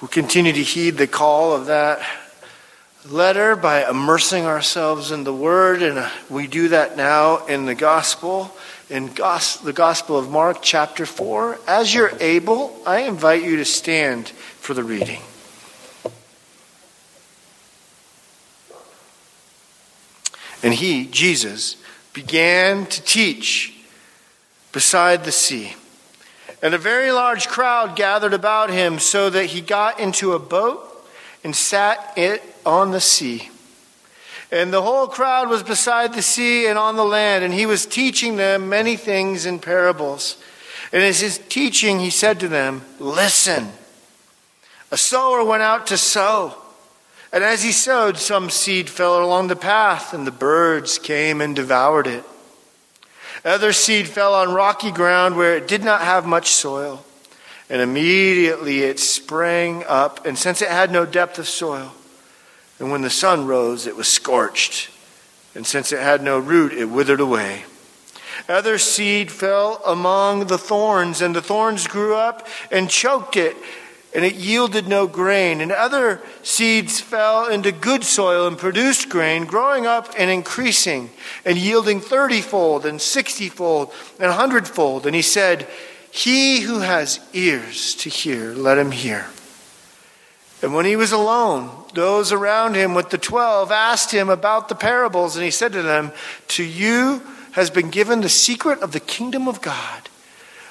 We'll continue to heed the call of that letter by immersing ourselves in the Word, and uh, we do that now in the Gospel, in the Gospel of Mark, chapter 4. As you're able, I invite you to stand for the reading. And he, Jesus, began to teach beside the sea. And a very large crowd gathered about him, so that he got into a boat and sat it on the sea. And the whole crowd was beside the sea and on the land, and he was teaching them many things in parables. And as his teaching, he said to them, Listen, a sower went out to sow. And as he sowed, some seed fell along the path, and the birds came and devoured it. Other seed fell on rocky ground where it did not have much soil. And immediately it sprang up, and since it had no depth of soil, and when the sun rose, it was scorched. And since it had no root, it withered away. Other seed fell among the thorns, and the thorns grew up and choked it and it yielded no grain. And other seeds fell into good soil and produced grain, growing up and increasing, and yielding thirtyfold, and sixtyfold, and a hundredfold. And he said, He who has ears to hear, let him hear. And when he was alone, those around him with the twelve asked him about the parables, and he said to them, To you has been given the secret of the kingdom of God.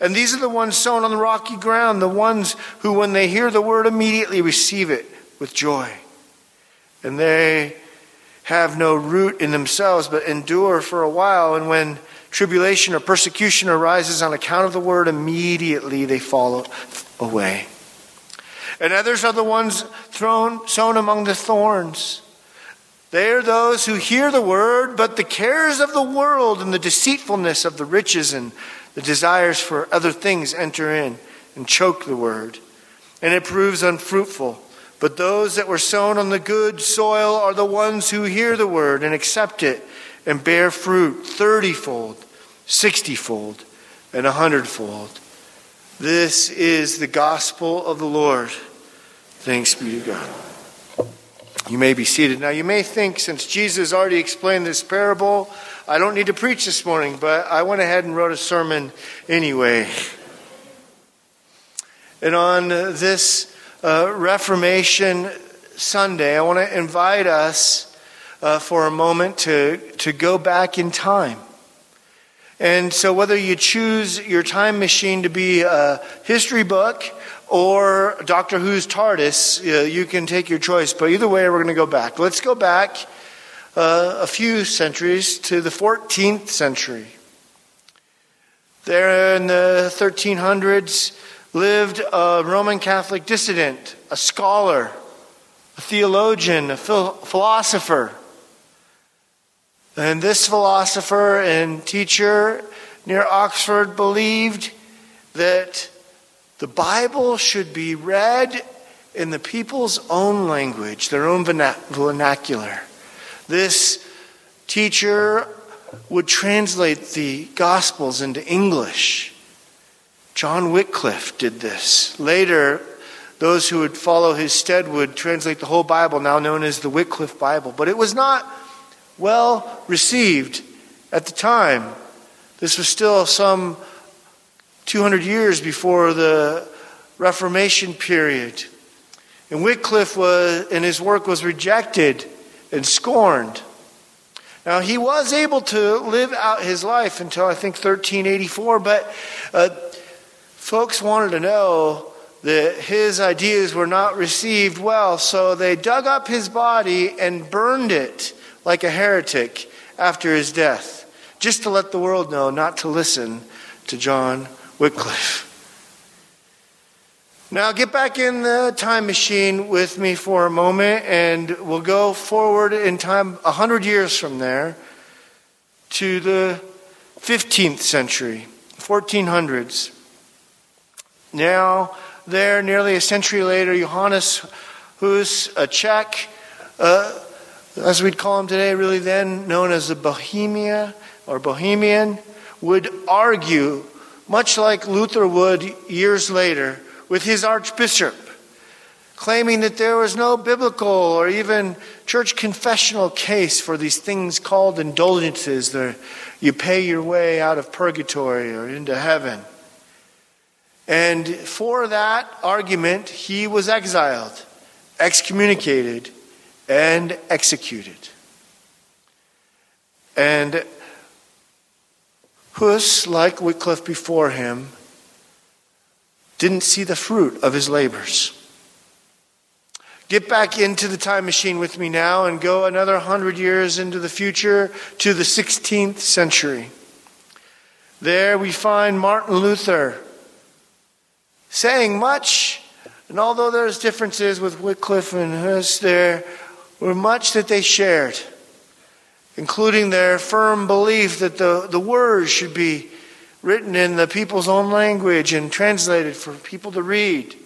And these are the ones sown on the rocky ground, the ones who, when they hear the word, immediately receive it with joy. And they have no root in themselves, but endure for a while. And when tribulation or persecution arises on account of the word, immediately they fall away. And others are the ones thrown, sown among the thorns. They are those who hear the word, but the cares of the world and the deceitfulness of the riches and the desires for other things enter in and choke the word, and it proves unfruitful. But those that were sown on the good soil are the ones who hear the word and accept it and bear fruit thirtyfold, sixtyfold, and a hundredfold. This is the gospel of the Lord. Thanks be to God. You may be seated. Now, you may think, since Jesus already explained this parable, I don't need to preach this morning, but I went ahead and wrote a sermon anyway. And on this uh, Reformation Sunday, I want to invite us uh, for a moment to, to go back in time. And so, whether you choose your time machine to be a history book or Doctor Who's TARDIS, uh, you can take your choice. But either way, we're going to go back. Let's go back uh, a few centuries to the 14th century. There in the 1300s lived a Roman Catholic dissident, a scholar, a theologian, a philosopher. And this philosopher and teacher near Oxford believed that the Bible should be read in the people's own language, their own vernacular. This teacher would translate the Gospels into English. John Wycliffe did this. Later, those who would follow his stead would translate the whole Bible, now known as the Wycliffe Bible. But it was not well received at the time. This was still some 200 years before the Reformation period. And Wycliffe was, and his work was rejected and scorned. Now, he was able to live out his life until I think 1384, but uh, folks wanted to know that his ideas were not received well, so they dug up his body and burned it like a heretic after his death, just to let the world know not to listen to John Wycliffe. Now, get back in the time machine with me for a moment, and we'll go forward in time a hundred years from there to the 15th century, 1400s. Now, there, nearly a century later, Johannes Hus, a Czech, uh, as we'd call him today, really then known as the Bohemia or Bohemian, would argue, much like Luther would years later, with his archbishop, claiming that there was no biblical or even church confessional case for these things called indulgences, that you pay your way out of purgatory or into heaven. And for that argument, he was exiled, excommunicated, and executed. And Hus, like Wycliffe before him, didn't see the fruit of his labors. Get back into the time machine with me now and go another hundred years into the future to the 16th century. There we find Martin Luther saying much, and although there's differences with Wycliffe and Hus, there were much that they shared, including their firm belief that the, the words should be written in the people's own language and translated for people to read.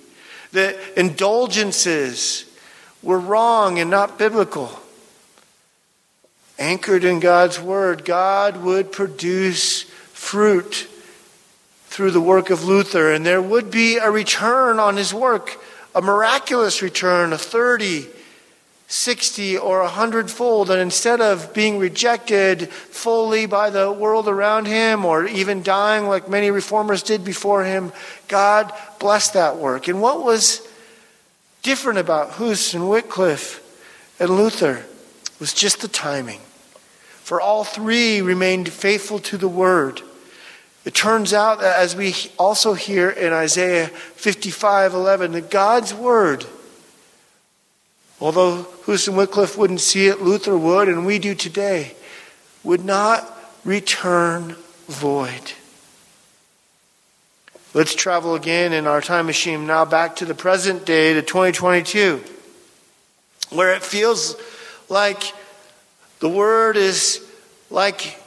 That indulgences were wrong and not biblical. Anchored in God's word, God would produce fruit through the work of Luther, and there would be a return on his work, a miraculous return, a 30, 60 or a hundredfold. And instead of being rejected fully by the world around him or even dying like many reformers did before him, God blessed that work. And what was different about Hus and Wycliffe and Luther was just the timing. For all three remained faithful to the word. It turns out that as we also hear in Isaiah 55 11, that God's word although and Wycliffe wouldn't see it, Luther would, and we do today, would not return void. Let's travel again in our time machine now back to the present day, to 2022, where it feels like the word is like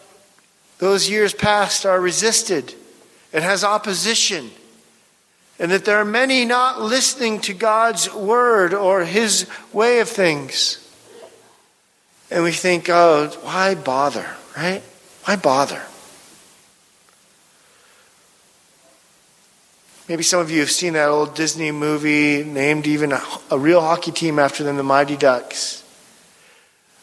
those years past are resisted and has opposition and that there are many not listening to God's word or his way of things. And we think, oh, why bother, right? Why bother? Maybe some of you have seen that old Disney movie named even a, a real hockey team after them, the Mighty Ducks.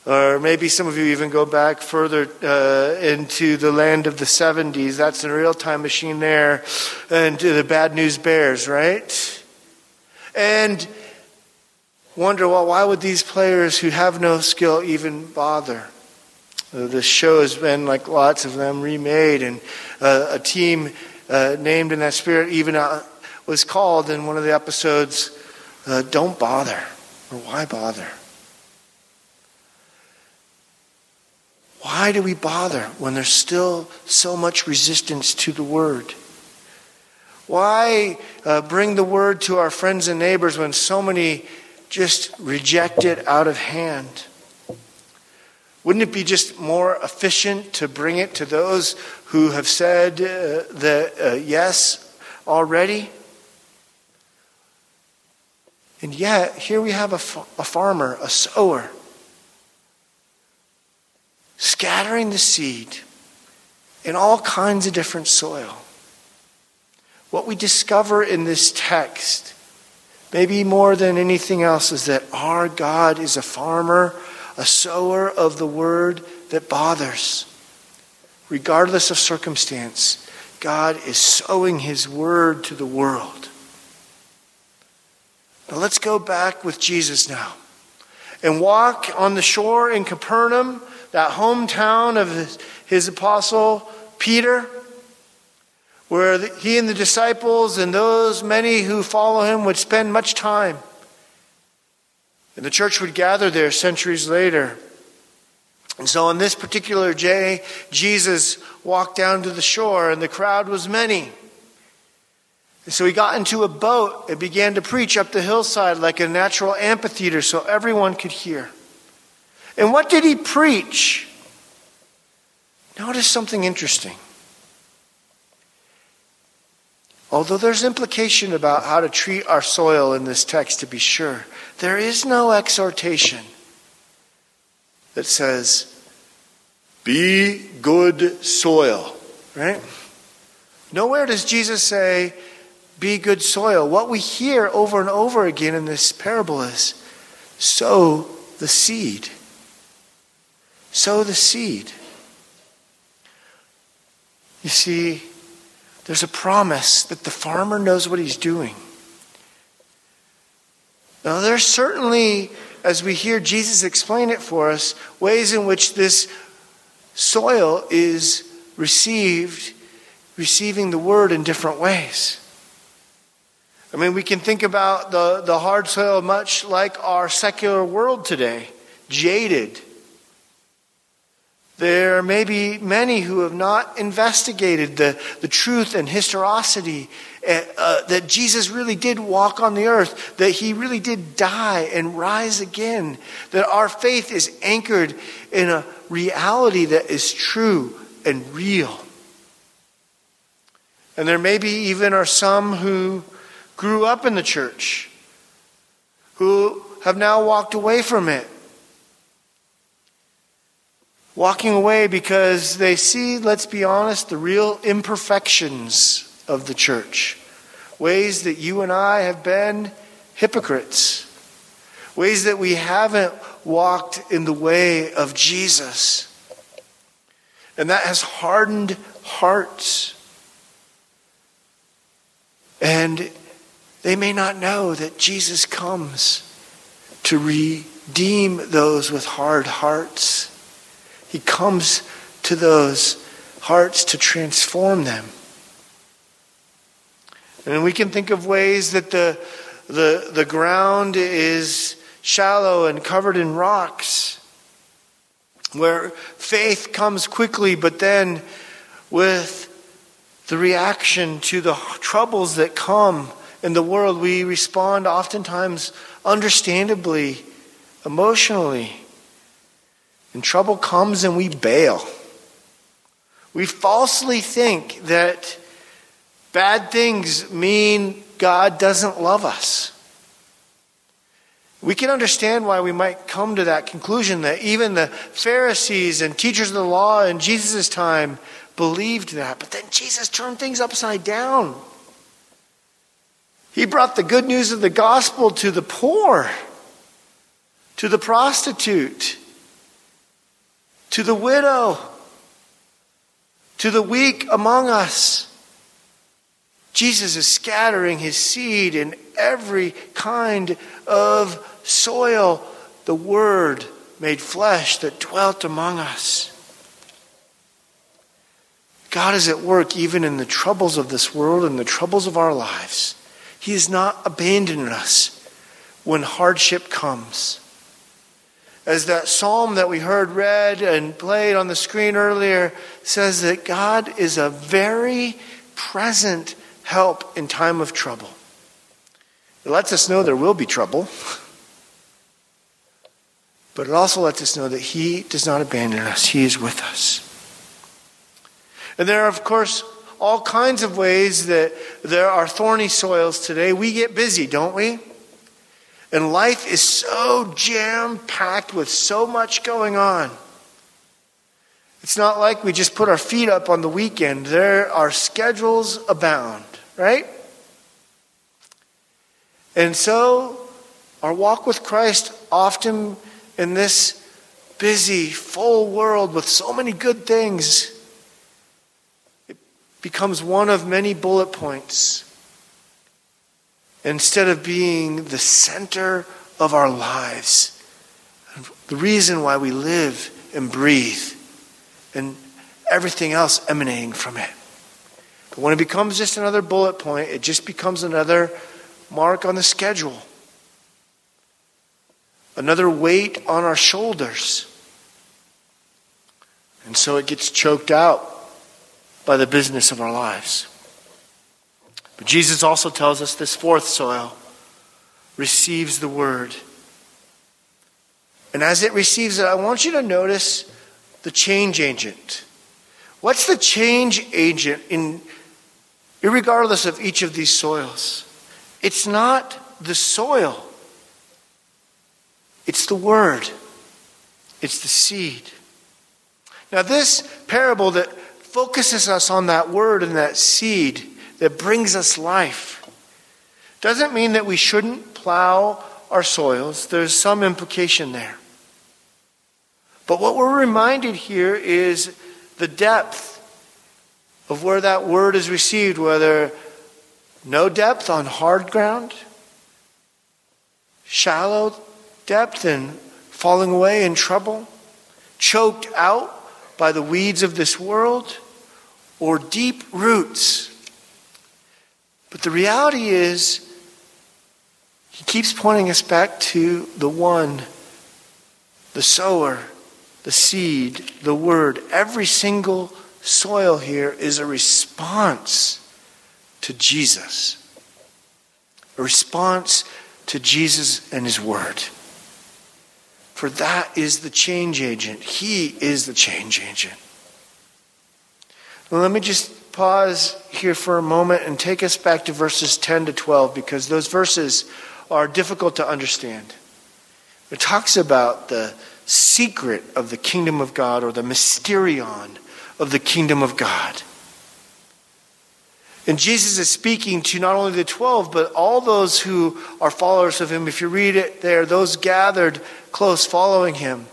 Or maybe some of you even go back further uh, into the land of the 70s. That's a real time machine there. And the Bad News Bears, right? And wonder, well, why would these players who have no skill even bother? Uh, the show has been, like lots of them, remade, and uh, a team uh, named in that spirit even uh, was called in one of the episodes, Don't Bother, or Why Bother? Why do we bother when there's still so much resistance to the word? Why uh, bring the word to our friends and neighbors when so many just reject it out of hand? Wouldn't it be just more efficient to bring it to those who have said uh, the uh, yes already? And yet, here we have a, f- a farmer, a sower scattering the seed in all kinds of different soil. What we discover in this text, maybe more than anything else, is that our God is a farmer, a sower of the word that bothers. Regardless of circumstance, God is sowing his word to the world. Now let's go back with Jesus now and walk on the shore in Capernaum that hometown of his, his apostle Peter, where the, he and the disciples and those many who follow him would spend much time. And the church would gather there centuries later. And so on this particular day, Jesus walked down to the shore, and the crowd was many. And so he got into a boat and began to preach up the hillside like a natural amphitheater so everyone could hear. And what did he preach? Notice something interesting. Although there's implication about how to treat our soil in this text, to be sure, there is no exhortation that says, be good soil, right? Nowhere does Jesus say, be good soil. What we hear over and over again in this parable is, sow the seed. Sow the seed. You see, there's a promise that the farmer knows what he's doing. Now, there's certainly, as we hear Jesus explain it for us, ways in which this soil is received, receiving the word in different ways. I mean, we can think about the, the hard soil much like our secular world today, jaded. There may be many who have not investigated the, the truth and historicity uh, uh, that Jesus really did walk on the earth, that he really did die and rise again, that our faith is anchored in a reality that is true and real. And there maybe even are some who grew up in the church, who have now walked away from it. Walking away because they see, let's be honest, the real imperfections of the church. Ways that you and I have been hypocrites. Ways that we haven't walked in the way of Jesus. And that has hardened hearts. And they may not know that Jesus comes to redeem those with hard hearts. He comes to those hearts to transform them. And we can think of ways that the, the, the ground is shallow and covered in rocks, where faith comes quickly, but then with the reaction to the troubles that come in the world, we respond oftentimes understandably, emotionally. And trouble comes and we bail. We falsely think that bad things mean God doesn't love us. We can understand why we might come to that conclusion that even the Pharisees and teachers of the law in Jesus' time believed that. But then Jesus turned things upside down. He brought the good news of the gospel to the poor, to the prostitute, to the widow, to the weak among us. Jesus is scattering his seed in every kind of soil, the Word made flesh that dwelt among us. God is at work even in the troubles of this world and the troubles of our lives. He has not abandoned us when hardship comes. As that psalm that we heard read and played on the screen earlier says that God is a very present help in time of trouble. It lets us know there will be trouble, but it also lets us know that He does not abandon us, He is with us. And there are, of course, all kinds of ways that there are thorny soils today. We get busy, don't we? And life is so jam packed with so much going on. It's not like we just put our feet up on the weekend. There are schedules abound, right? And so, our walk with Christ often in this busy, full world with so many good things it becomes one of many bullet points instead of being the center of our lives. The reason why we live and breathe and everything else emanating from it. But when it becomes just another bullet point, it just becomes another mark on the schedule, another weight on our shoulders. And so it gets choked out by the business of our lives. But Jesus also tells us this fourth soil receives the word. And as it receives it, I want you to notice the change agent. What's the change agent in regardless of each of these soils? It's not the soil. It's the word. It's the seed. Now, this parable that focuses us on that word and that seed that brings us life doesn't mean that we shouldn't plow our soils. There's some implication there. But what we're reminded here is the depth of where that word is received, whether no depth on hard ground, shallow depth and falling away in trouble, choked out by the weeds of this world, or deep roots. But the reality is, he keeps pointing us back to the one, the sower, the seed, the word. Every single soil here is a response to Jesus, a response to Jesus and his word. For that is the change agent. He is the change agent. Let me just pause here for a moment and take us back to verses 10 to 12 because those verses are difficult to understand. It talks about the secret of the kingdom of God or the mysterion of the kingdom of God. And Jesus is speaking to not only the 12, but all those who are followers of him. If you read it there, those gathered close following him.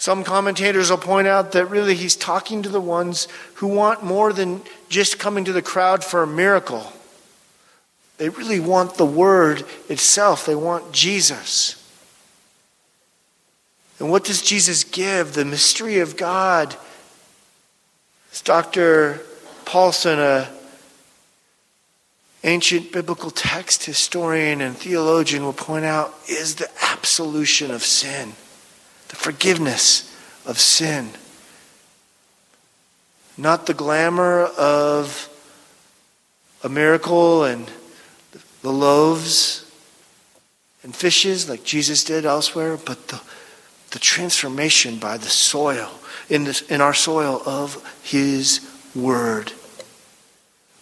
Some commentators will point out that really he's talking to the ones who want more than just coming to the crowd for a miracle. They really want the word itself, they want Jesus. And what does Jesus give? The mystery of God. As Dr. Paulson, a ancient biblical text historian and theologian, will point out, is the absolution of sin, the forgiveness of sin. Not the glamour of a miracle and the loaves and fishes like Jesus did elsewhere, but the the transformation by the soil, in, this, in our soil of His Word.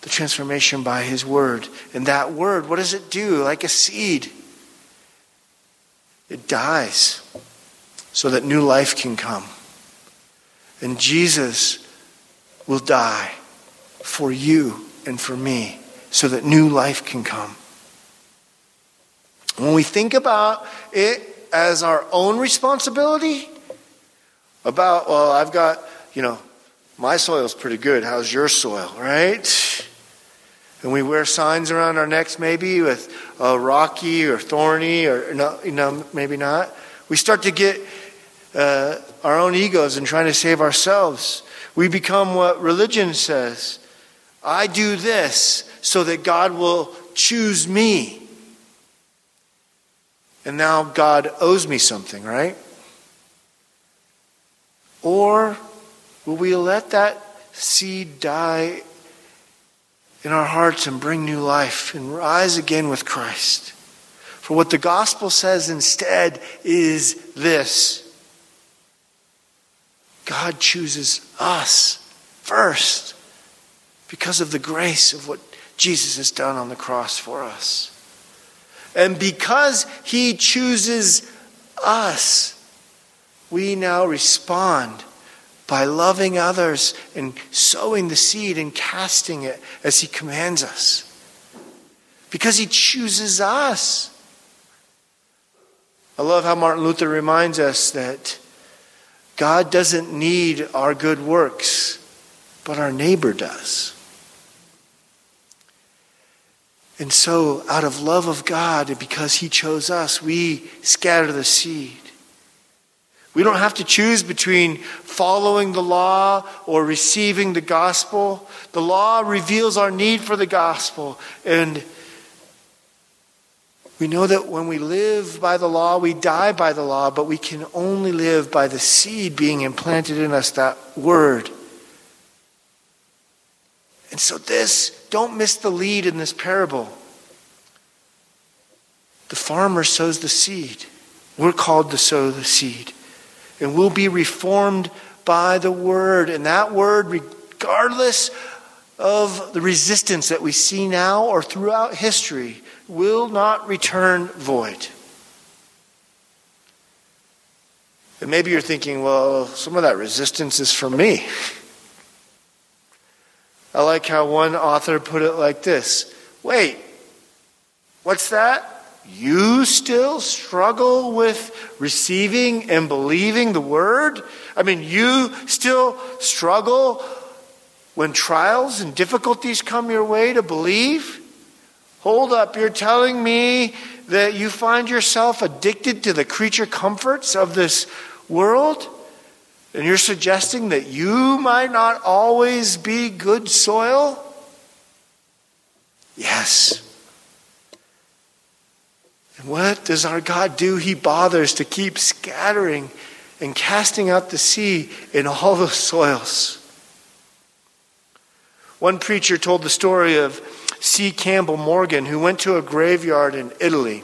The transformation by His Word. And that Word, what does it do? Like a seed, it dies so that new life can come. And Jesus will die for you and for me so that new life can come. When we think about it as our own responsibility about, well, I've got, you know, my soil's pretty good. How's your soil, right? And we wear signs around our necks, maybe with uh, rocky or thorny, or no, you know, maybe not. We start to get uh, our own egos and trying to save ourselves. We become what religion says I do this so that God will choose me. And now God owes me something, right? Or will we let that seed die in our hearts and bring new life and rise again with Christ? For what the gospel says instead is this God chooses us first because of the grace of what Jesus has done on the cross for us. And because He chooses us, we now respond by loving others and sowing the seed and casting it as He commands us. Because He chooses us. I love how Martin Luther reminds us that God doesn't need our good works, but our neighbor does. And so, out of love of God, and because He chose us, we scatter the seed. We don't have to choose between following the law or receiving the gospel. The law reveals our need for the gospel. And we know that when we live by the law, we die by the law, but we can only live by the seed being implanted in us, that word. And so, this, don't miss the lead in this parable. The farmer sows the seed. We're called to sow the seed. And we'll be reformed by the word. And that word, regardless of the resistance that we see now or throughout history, will not return void. And maybe you're thinking, well, some of that resistance is for me. I like how one author put it like this Wait, what's that? You still struggle with receiving and believing the word? I mean, you still struggle when trials and difficulties come your way to believe? Hold up, you're telling me that you find yourself addicted to the creature comforts of this world? And you're suggesting that you might not always be good soil? Yes. And what does our God do? He bothers to keep scattering and casting out the sea in all the soils. One preacher told the story of G. Campbell Morgan, who went to a graveyard in Italy.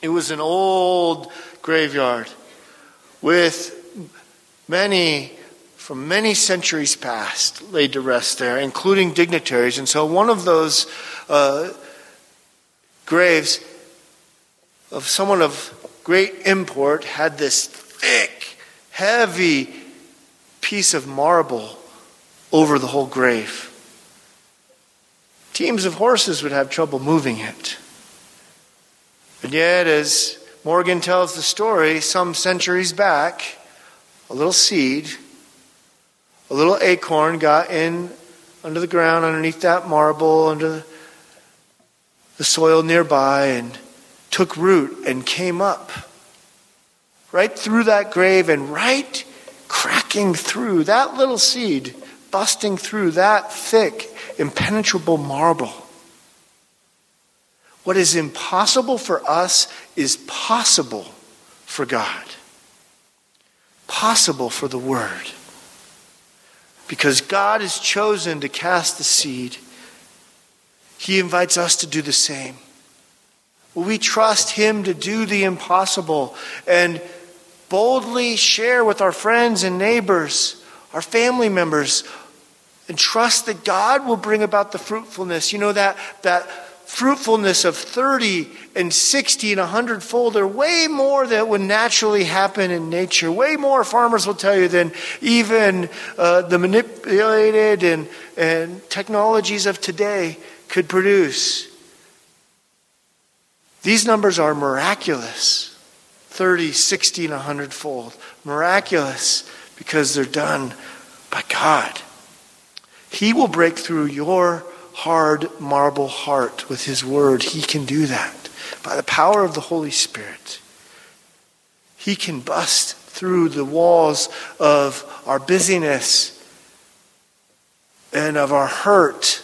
It was an old graveyard with many from many centuries past laid to rest there, including dignitaries. And so one of those uh, graves of someone of great import had this thick, heavy piece of marble over the whole grave. Teams of horses would have trouble moving it. And yet, as Morgan tells the story, some centuries back, a little seed, a little acorn got in under the ground, underneath that marble, under the soil nearby, and took root and came up right through that grave and right cracking through that little seed, busting through that thick, impenetrable marble. What is impossible for us is possible for God possible for the Word. Because God has chosen to cast the seed, He invites us to do the same. We trust Him to do the impossible and boldly share with our friends and neighbors, our family members, and trust that God will bring about the fruitfulness? You know, that, that fruitfulness of 30 and 60 and 100 fold are way more that would naturally happen in nature. Way more, farmers will tell you, than even uh, the manipulated and, and technologies of today could produce. These numbers are miraculous 30, 60, and 100 fold. Miraculous because they're done by God. He will break through your hard marble heart with His Word, He can do that. By the power of the Holy Spirit, He can bust through the walls of our busyness and of our hurt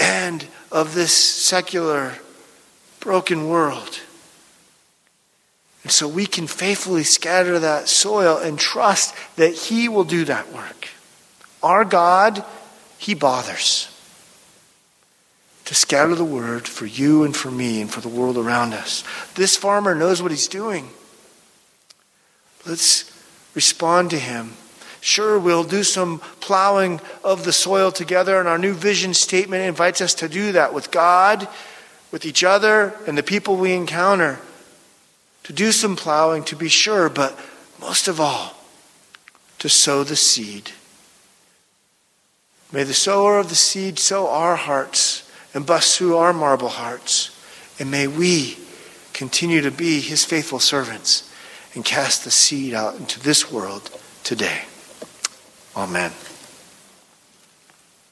and of this secular, broken world. And so we can faithfully scatter that soil and trust that He will do that work. Our God, He bothers to scatter the word for you and for me and for the world around us. This farmer knows what he's doing. Let's respond to him. Sure, we'll do some plowing of the soil together, and our new vision statement invites us to do that with God, with each other, and the people we encounter. To do some plowing, to be sure, but most of all, to sow the seed. May the sower of the seed sow our hearts and bust through our marble hearts. And may we continue to be his faithful servants and cast the seed out into this world today. Amen.